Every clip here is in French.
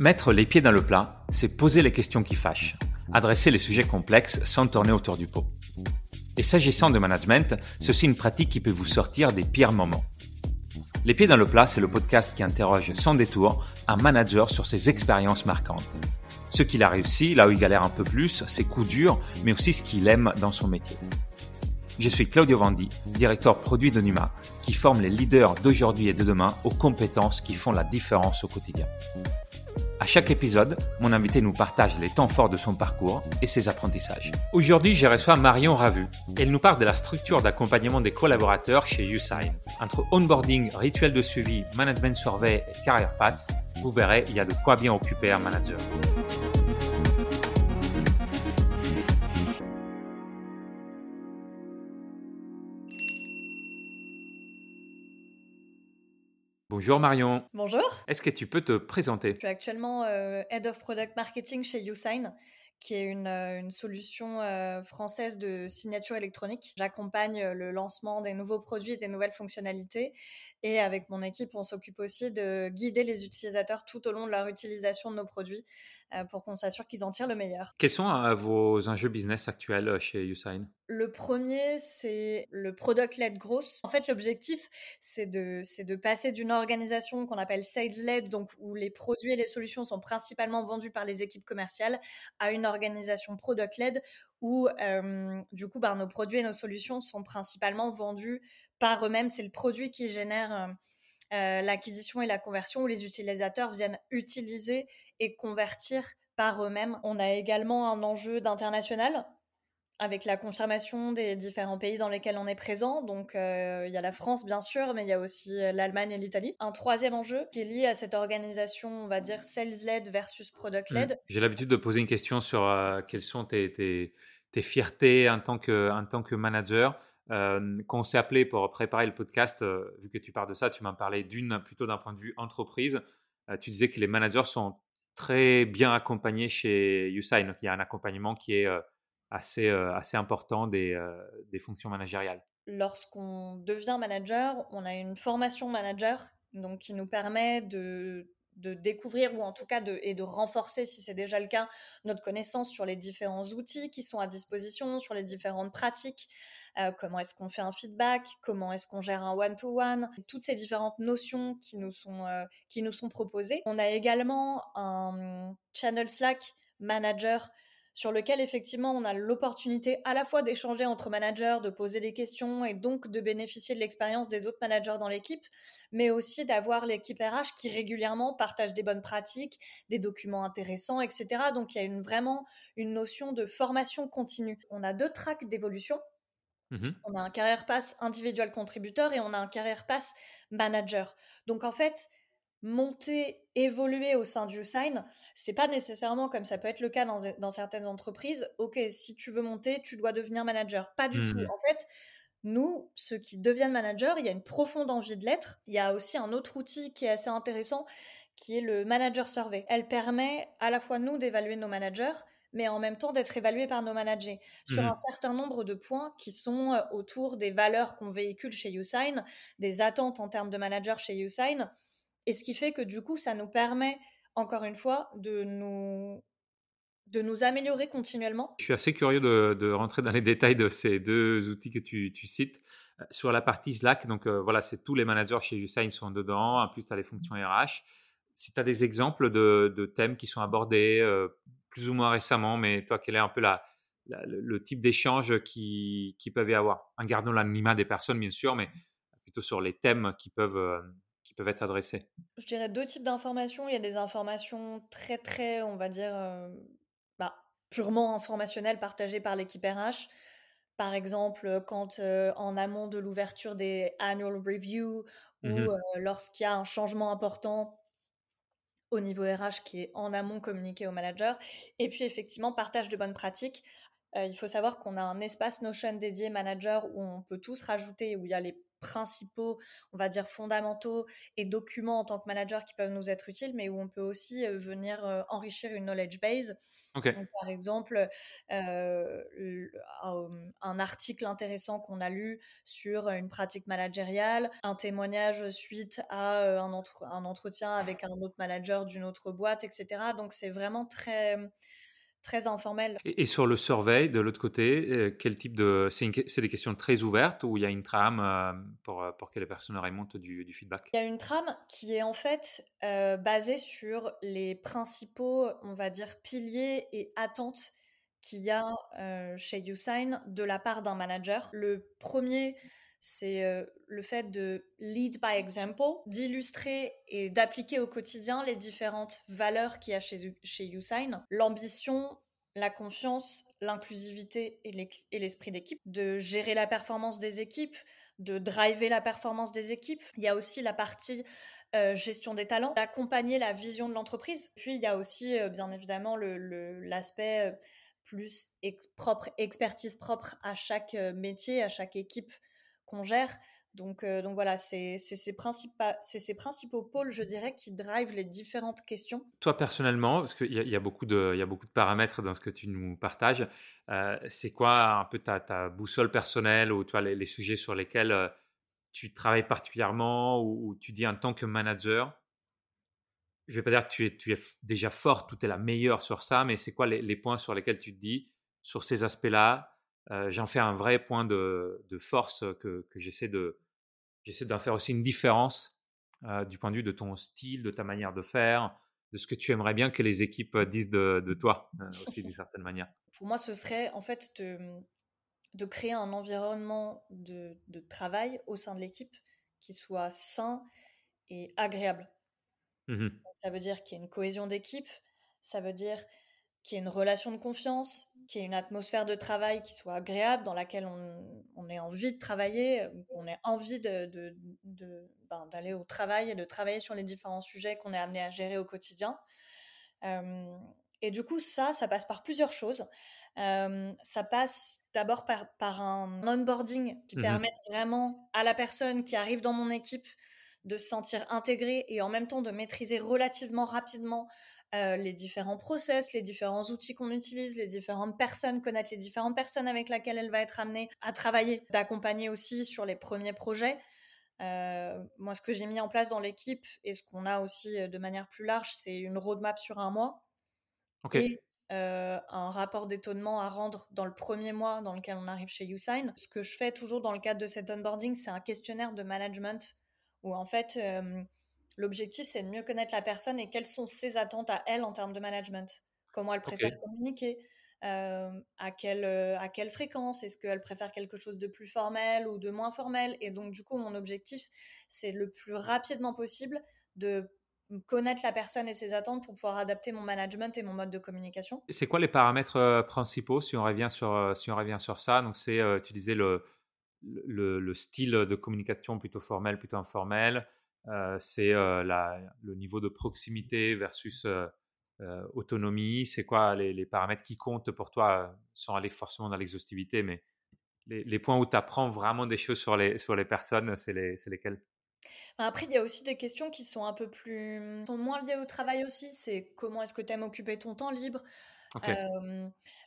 Mettre les pieds dans le plat, c'est poser les questions qui fâchent, adresser les sujets complexes sans tourner autour du pot. Et s'agissant de management, c'est aussi une pratique qui peut vous sortir des pires moments. Les pieds dans le plat, c'est le podcast qui interroge sans détour un manager sur ses expériences marquantes. Ce qu'il a réussi, là où il galère un peu plus, ses coups durs, mais aussi ce qu'il aime dans son métier. Je suis Claudio Vandi, directeur produit de Numa, qui forme les leaders d'aujourd'hui et de demain aux compétences qui font la différence au quotidien. À chaque épisode, mon invité nous partage les temps forts de son parcours et ses apprentissages. Aujourd'hui, je reçois Marion Ravu. Elle nous parle de la structure d'accompagnement des collaborateurs chez Usign. Entre onboarding, rituel de suivi, management survey et career paths, vous verrez, il y a de quoi bien occuper un manager. Bonjour Marion. Bonjour. Est-ce que tu peux te présenter? Je suis actuellement euh, Head of Product Marketing chez Usign, qui est une, euh, solution euh, française de signature électronique. J'accompagne le lancement des nouveaux produits et des nouvelles fonctionnalités. Et avec mon équipe, on s'occupe aussi de guider les utilisateurs tout au long de leur utilisation de nos produits euh, pour qu'on s'assure qu'ils en tirent le meilleur. Quels sont vos enjeux business actuels chez Usign Le premier, c'est le product-led growth. En fait, l'objectif, c'est de, passer d'une organisation qu'on appelle sales-led, donc où les produits et les solutions sont principalement vendus par les équipes commerciales, à une organisation product-led où, du coup, ben, nos produits et nos solutions sont principalement vendus par eux-mêmes. C'est le produit qui génère euh, l'acquisition et la conversion où les utilisateurs viennent utiliser et convertir par eux-mêmes. On a également un enjeu d'international avec la confirmation des différents pays dans lesquels on est présent. Donc, euh, il y a la France, bien sûr, mais il y a aussi euh, l'Allemagne et l'Italie. Un troisième enjeu qui est lié à cette organisation, on va dire, sales-led versus product-led. Mmh. J'ai l'habitude de poser une question sur quelles sont tes, tes, fiertés en tant que, en tant que manager. Euh, quand on s'est appelé pour préparer le podcast, euh, vu que tu parles de ça, tu m'as parlé d'une plutôt d'un point de vue entreprise. Euh, tu disais que les managers sont très bien accompagnés chez Usain. Donc, il y a un accompagnement qui est assez, important des, fonctions managériales. Lorsqu'on devient manager, on a une formation manager donc qui nous permet de découvrir ou en tout cas de, et de renforcer, si c'est déjà le cas, notre connaissance sur les différents outils qui sont à disposition, sur les différentes pratiques, comment est-ce qu'on fait un feedback, comment est-ce qu'on gère un one-to-one, toutes ces différentes notions qui nous, sont, qui nous sont proposées. On a également un channel Slack manager sur lequel effectivement on a l'opportunité à la fois d'échanger entre managers, de poser des questions et donc de bénéficier de l'expérience des autres managers dans l'équipe, mais aussi d'avoir l'équipe RH qui régulièrement partage des bonnes pratiques, des documents intéressants, etc. Donc il y a une, vraiment une notion de formation continue. On a deux tracks d'évolution. Mmh on a un carrière pass individuel contributeur et on a un carrière pass manager. Donc en fait, monter, évoluer au sein du Sign, c'est pas nécessairement comme ça peut être le cas dans, certaines entreprises. Ok, si tu veux monter, tu dois devenir manager. Pas du tout. Mmh. En fait, nous, ceux qui deviennent managers, il y a une profonde envie de l'être. Il y a aussi un autre outil qui est assez intéressant, qui est le Manager Survey. Elle permet à la fois nous d'évaluer nos managers, mais en même temps d'être évalués par nos managers sur mmh. un certain nombre de points qui sont euh, autour des valeurs qu'on véhicule chez Usign, des attentes en termes de manager chez Usign et ce qui fait que du coup, ça nous permet, encore une fois, de nous, de nous améliorer continuellement. Je suis assez curieux de, rentrer dans les détails de ces deux outils que tu, cites. Sur la partie Slack, donc euh, voilà, c'est tous les managers chez Usain sont dedans. En plus, tu as les fonctions RH. Si tu as des exemples de, thèmes qui sont abordés euh, plus ou moins récemment, mais toi, quel est un peu la, le, type d'échange qui, qui peuvent y avoir? En gardant l'anonymat des personnes, bien sûr, mais plutôt sur les thèmes qui peuvent, qui peuvent être adressées Je dirais deux types d'informations. Il y a des informations très, très, on va dire, euh, bah, purement informationnelles partagées par l'équipe RH. Par exemple, quand euh, en amont de l'ouverture des annual reviews ou mmh euh, lorsqu'il y a un changement important au niveau RH qui est en amont communiqué au manager. Et puis effectivement, partage de bonnes pratiques. il faut savoir qu'on a un espace Notion dédié manager où on peut tous rajouter, où il y a les principaux, on va dire fondamentaux et documents en tant que manager qui peuvent nous être utiles, mais où on peut aussi venir enrichir une knowledge base. par exemple, un article intéressant qu'on a lu sur une pratique managériale, un témoignage suite à un, un entretien avec un autre manager d'une autre boîte, etc. Donc c'est vraiment très très informel. Et, sur le survey, de l'autre côté, euh, quel type de... C'est des questions très ouvertes ou il y a une trame euh, pour, euh, pour que les personnes remontent du, du, feedback? Il y a une trame qui est en fait basée sur les principaux, on va dire, piliers et attentes qu'il y a chez YouSign de la part d'un manager. Le premier, c'est le fait de lead by example, d'illustrer et d'appliquer au quotidien les différentes valeurs qu'il y a chez, chez YouSign, l'ambition, la confiance, l'inclusivité et l'esprit d'équipe, de gérer la performance des équipes, de driver la performance des équipes. Il y a aussi la partie gestion des talents, d'accompagner la vision de l'entreprise. Puis il y a aussi, bien évidemment, l'aspect plus propre, expertise propre à chaque métier, à chaque équipe qu'on gère. Donc, euh, donc voilà, c'est ces, principaux pôles, je dirais, qui drivent les différentes questions. Toi, personnellement, parce qu'il y, y, a beaucoup de, y a beaucoup de paramètres dans ce que tu nous partages, euh, c'est quoi un peu ta, boussole personnelle ou toi, les, sujets sur lesquels euh, tu travailles particulièrement ou, tu dis en tant que manager je vais pas dire que tu es, tu es déjà fort, tout est la meilleure sur ça, mais c'est quoi les, les, points sur lesquels tu te dis, sur ces aspects-là, euh, j'en fais un vrai point de, force que, j'essaie de j'essaie d'en faire aussi une différence euh, du point de vue de ton style, de ta manière de faire, de ce que tu aimerais bien que les équipes disent de, toi euh, aussi d'une certaine manière. Pour moi, ce serait en fait de, de créer un environnement de, de travail au sein de l'équipe qui soit sain et agréable. Mmh ça veut dire qu'il y ait une cohésion d'équipe, ça veut dire qu'il y ait une relation de confiance, qu'il y ait une atmosphère de travail qui soit agréable, dans laquelle on, ait envie de travailler, qu'on ait envie de, ben, d'aller au travail et de travailler sur les différents sujets qu'on est amené à gérer au quotidien. Euh, et du coup, ça, ça passe par plusieurs choses. Euh, ça passe d'abord par, par, un onboarding qui mmh permette vraiment à la personne qui arrive dans mon équipe de se sentir intégrée et en même temps de maîtriser relativement rapidement euh, les différents process, les différents outils qu'on utilise, les différentes personnes, connaître les différentes personnes avec lesquelles elle va être amenée à travailler, d'accompagner aussi sur les premiers projets. Euh, moi, ce que j'ai mis en place dans l'équipe et ce qu'on a aussi euh, de manière plus large, c'est une roadmap sur un mois et un rapport d'étonnement à rendre dans le premier mois dans lequel on arrive chez YouSign. Ce que je fais toujours dans le cadre de cet onboarding, c'est un questionnaire de management où en fait L'objectif, c'est de mieux connaître la personne et quelles sont ses attentes à elle en termes de management. Comment elle préfère communiquer, euh, à, quelle, euh, à quelle fréquence, est-ce qu'elle préfère quelque chose de plus formel ou de moins formel? Et donc, du coup, mon objectif, c'est le plus rapidement possible de connaître la personne et ses attentes pour pouvoir adapter mon management et mon mode de communication. C'est quoi les paramètres euh, principaux si on revient sur, si on revient sur ça? Donc, c'est, tu disais, le, le, le, style de communication plutôt formel, plutôt informel, euh, c'est euh, le niveau de proximité versus euh, autonomie. C'est quoi les, paramètres qui comptent pour toi, sans aller forcément dans l'exhaustivité, mais les, points où tu apprends vraiment des choses sur les, sur les personnes, c'est les, lesquels? Bah, après, il y a aussi des questions qui sont un peu plus. sont moins liées au travail aussi. C'est comment est-ce que tu aimes occuper ton temps libre?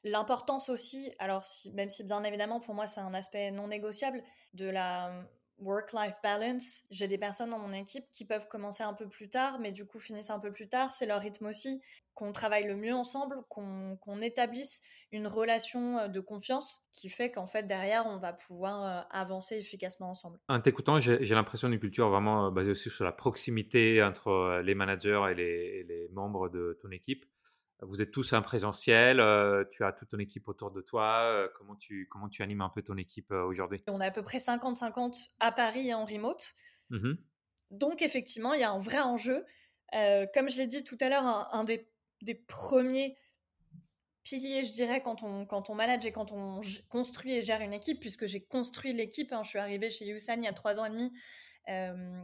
L'importance aussi, alors si, même si bien évidemment pour moi c'est un aspect non négociable, de la work-life balance. J'ai des personnes dans mon équipe qui peuvent commencer un peu plus tard, mais du coup finissent un peu plus tard. C'est leur rythme aussi. Qu'on travaille le mieux ensemble, qu'on établisse une relation euh, de confiance qui fait qu'en fait derrière on va pouvoir euh, avancer efficacement ensemble. En t'écoutant, j'ai l'impression d'une culture vraiment euh, basée aussi sur la proximité entre les managers et les membres de ton équipe vous êtes tous en présentiel, euh, tu as toute ton équipe autour de toi. Euh, comment, tu, comment tu animes un peu ton équipe euh, aujourd'hui? On est à peu près 50-50 à Paris et en remote. Mmh Donc effectivement, il y a un vrai enjeu. comme je l'ai dit tout à l'heure, un, des, des, premiers piliers, je dirais, quand on, quand on manage et quand on construit et gère une équipe, puisque j'ai construit l'équipe, hein, je suis arrivée chez Yusan il y a trois ans et demi,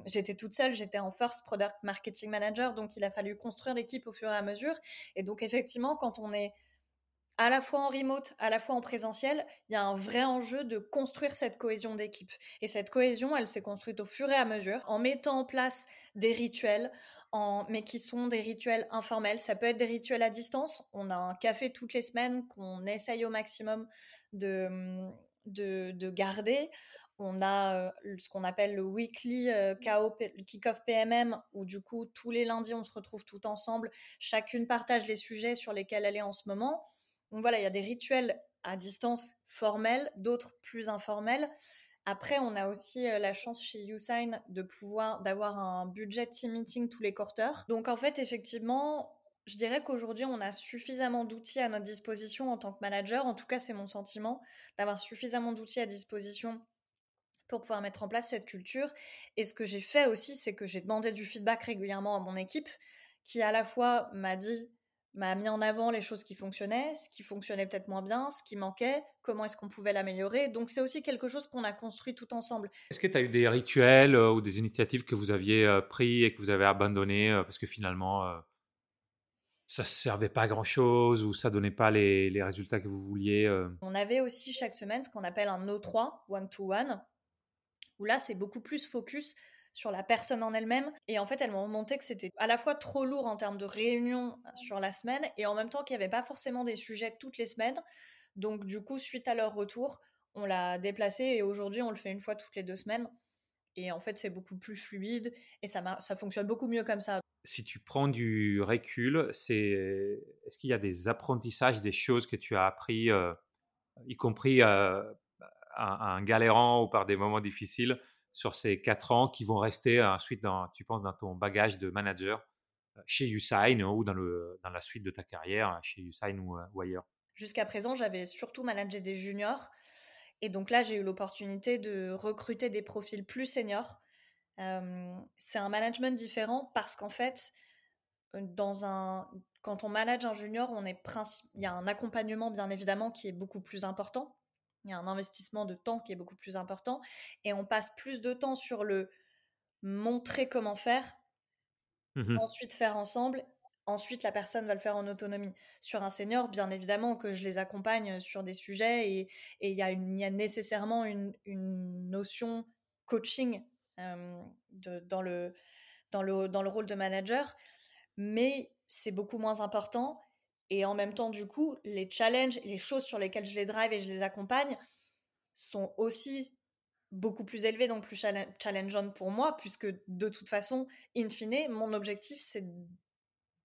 j'étais toute seule, j'étais en first product marketing manager, donc il a fallu construire l'équipe au fur et à mesure. Et donc effectivement, quand on est à la fois en remote, à la fois en présentiel, il y a un vrai enjeu de construire cette cohésion d'équipe. Et cette cohésion, elle s'est construite au fur et à mesure en mettant en place des rituels, mais qui sont des rituels informels. Ça peut être des rituels à distance. On a un café toutes les semaines qu'on essaye au maximum de, de, garder. On a euh, ce qu'on appelle le weekly euh, kick-off PMM, où du coup, tous les lundis, on se retrouve tout ensemble. Chacune partage les sujets sur lesquels elle est en ce moment. Donc voilà, il y a des rituels à distance formels, d'autres plus informels. Après, on a aussi euh, la chance chez YouSign de pouvoir d'avoir un budget team meeting tous les quarters. Donc en fait, effectivement, je dirais qu'aujourd'hui, on a suffisamment d'outils à notre disposition en tant que manager. En tout cas, c'est mon sentiment d'avoir suffisamment d'outils à disposition pour pouvoir mettre en place cette culture. Et ce que j'ai fait aussi, c'est que j'ai demandé du feedback régulièrement à mon équipe, qui à la fois m'a dit m'a mis en avant les choses qui fonctionnaient, ce qui fonctionnait peut-être moins bien, ce qui manquait, comment est-ce qu'on pouvait l'améliorer. Donc c'est aussi quelque chose qu'on a construit tout ensemble. Est-ce que tu as eu des rituels euh, ou des initiatives que vous aviez euh, pris et que vous avez abandonné euh, parce que finalement ça ne servait pas à grand-chose ou ça donnait pas les, les résultats que vous vouliez On avait aussi chaque semaine ce qu'on appelle un O3, one-to-one, où là c'est beaucoup plus focus sur la personne en elle-même. Et en fait, elles m'ont remonté que c'était à la fois trop lourd en termes de réunions sur la semaine et en même temps qu'il n'y avait pas forcément des sujets toutes les semaines. Donc, du coup, suite à leur retour, on l'a déplacé et aujourd'hui, on le fait une fois toutes les deux semaines. Et en fait, c'est beaucoup plus fluide et ça, ça fonctionne beaucoup mieux comme ça. Si tu prends du recul, c'est est-ce qu'il y a des apprentissages, des choses que tu as appris, euh, y compris euh, un galérant ou par des moments difficiles, sur ces quatre ans qui vont rester ensuite, dans, tu penses, dans ton bagage de manager euh, chez Usain ou dans, le, dans la suite de ta carrière chez Usain ou, euh, ou ailleurs? Jusqu'à présent, j'avais surtout managé des juniors. Et donc là, j'ai eu l'opportunité de recruter des profils plus seniors. Euh, c'est un management différent parce qu'en fait, dans un, quand on manage un junior, on est il y a un accompagnement bien évidemment qui est beaucoup plus important il y a un investissement de temps qui est beaucoup plus important et on passe plus de temps sur le montrer comment faire, mmh ensuite faire ensemble, ensuite la personne va le faire en autonomie. Sur un senior, bien évidemment que je les accompagne sur des sujets et, il, y a y a nécessairement une, notion coaching dans, le, dans, le, dans le rôle de manager, mais c'est beaucoup moins important et en même temps, du coup, les challenges les choses sur lesquelles je les drive et je les accompagne sont aussi beaucoup plus élevés, donc plus challengeantes pour moi, puisque de toute façon, in fine, mon objectif, c'est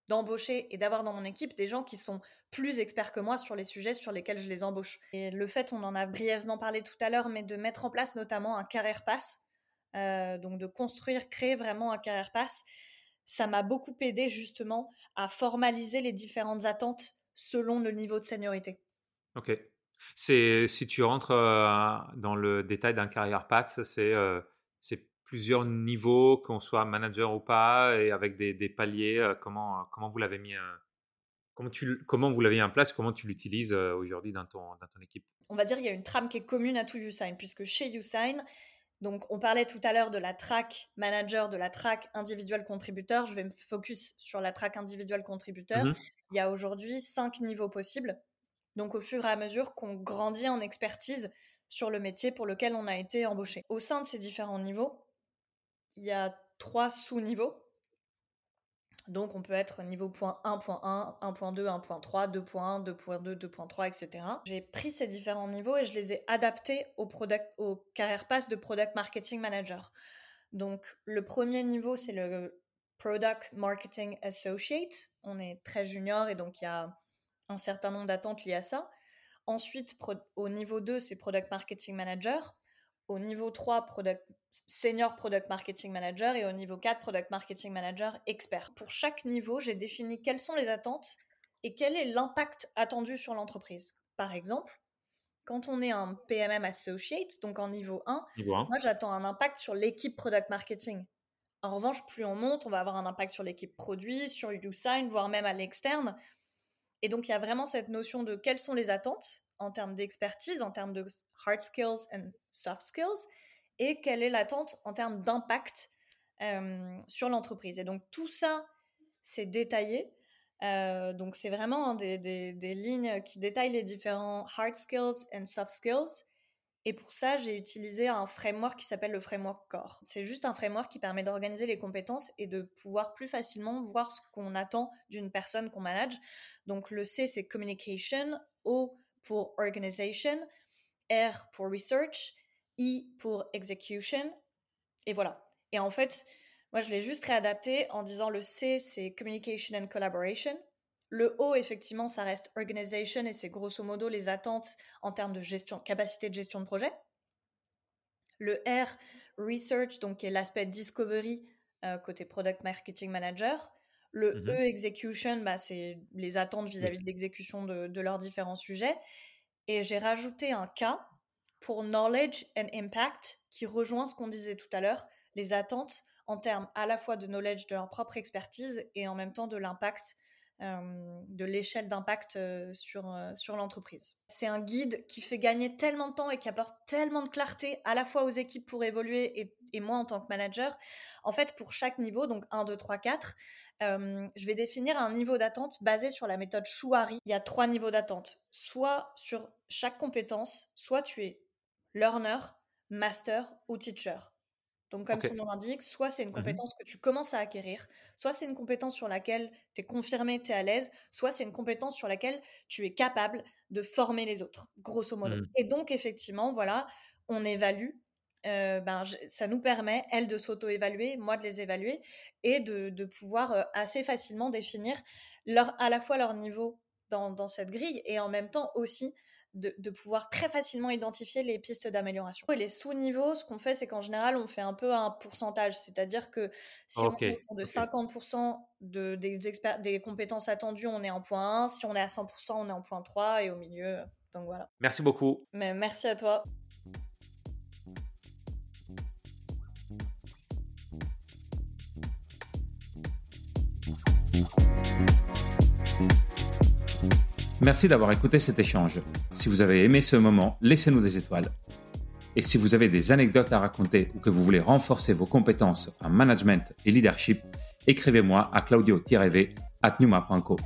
d'embaucher et d'avoir dans mon équipe des gens qui sont plus experts que moi sur les sujets sur lesquels je les embauche. Et le fait, on en a brièvement parlé tout à l'heure, mais de mettre en place notamment un carrière pass, euh, donc de construire, créer vraiment un carrière pass, ça m'a beaucoup aidé justement à formaliser les différentes attentes selon le niveau de seniorité. Ok. C'est si tu rentres euh, dans le détail d'un carrière path, euh, c'est plusieurs niveaux, qu'on soit manager ou pas, et avec des, des paliers. Euh, comment comment vous l'avez mis comment tu comment vous l'avez en place Comment tu l'utilises aujourd'hui dans ton dans ton équipe? On va dire il y a une trame qui est commune à tout YouSign, puisque chez YouSign, donc, on parlait tout à l'heure de la track manager, de la track individuel contributeur. Je vais me focus sur la track individuel contributeur. Mhm. Il y a aujourd'hui cinq niveaux possibles. Donc, au fur et à mesure qu'on grandit en expertise sur le métier pour lequel on a été embauché. Au sein de ces différents niveaux, il y a trois sous-niveaux. Donc, on peut être niveau point 1.1, 1.2, 1.3, 2.1, 2.2, 2.3, etc. J'ai pris ces différents niveaux et je les ai adaptés au, au carrière pass de Product Marketing Manager. Donc, le premier niveau, c'est le Product Marketing Associate. On est très junior et donc il y a un certain nombre d'attentes liées à ça. Ensuite, au niveau 2, c'est Product Marketing Manager. Au niveau 3, product, Senior Product Marketing Manager et au niveau 4, Product Marketing Manager Expert. Pour chaque niveau, j'ai défini quelles sont les attentes et quel est l'impact attendu sur l'entreprise. Par exemple, quand on est un PMM Associate, donc en niveau 1, moi j'attends un impact sur l'équipe Product Marketing. En revanche, plus on monte, on va avoir un impact sur l'équipe produit, sur USign, voire même à l'externe. Et donc, il y a vraiment cette notion de quelles sont les attentes en termes d'expertise, en termes de hard skills and soft skills, et quelle est l'attente en termes d'impact euh, sur l'entreprise. Et donc tout ça, c'est détaillé. donc c'est vraiment des, des, lignes qui détaillent les différents hard skills and soft skills. Et pour ça, j'ai utilisé un framework qui s'appelle le framework Core. C'est juste un framework qui permet d'organiser les compétences et de pouvoir plus facilement voir ce qu'on attend d'une personne qu'on manage. Donc le C, c'est communication, O pour organization, R pour research, I pour execution. Et voilà. Et en fait, moi, je l'ai juste réadapté en disant le C, c'est communication and collaboration. Le O, effectivement, ça reste organization et c'est grosso modo les attentes en termes de gestion, capacité de gestion de projet. Le R, research, donc qui est l'aspect discovery euh, côté product marketing manager. Le mmh E, execution, bah, c'est les attentes vis-à-vis de l'exécution de, de, leurs différents sujets. Et j'ai rajouté un K pour knowledge and impact qui rejoint ce qu'on disait tout à l'heure, les attentes en termes à la fois de knowledge de leur propre expertise et en même temps de l'impact euh, de l'échelle d'impact sur, sur l'entreprise. C'est un guide qui fait gagner tellement de temps et qui apporte tellement de clarté à la fois aux équipes pour évoluer et, et moi en tant que manager. En fait, pour chaque niveau, donc 1, 2, 3, 4, je vais définir un niveau d'attente basé sur la méthode Chouari. Il y a trois niveaux d'attente. Soit sur chaque compétence, soit tu es learner, master ou teacher. Donc, comme son nom l'indique, soit c'est une mmh compétence que tu commences à acquérir, soit c'est une compétence sur laquelle tu es confirmé, tu es à l'aise, soit c'est une compétence sur laquelle tu es capable de former les autres, grosso modo. Mmh. Et donc, effectivement, voilà, on évalue. Euh, ben, ça nous permet, elle, de s'auto-évaluer, moi de les évaluer, et de, pouvoir euh, assez facilement définir leur, à la fois leur niveau dans, dans cette grille, et en même temps aussi de, pouvoir très facilement identifier les pistes d'amélioration. Et les sous-niveaux, ce qu'on fait, c'est qu'en général, on fait un peu un pourcentage, c'est-à-dire que si on est de 50% de, des, des compétences attendues, on est en point 1, si on est à 100%, on est en point 3, et au milieu, donc voilà. Merci beaucoup. Mais merci à toi. Merci d'avoir écouté cet échange. Si vous avez aimé ce moment, laissez-nous des étoiles. Et si vous avez des anecdotes à raconter ou que vous voulez renforcer vos compétences en management et leadership, écrivez-moi à claudio-v at numa.co.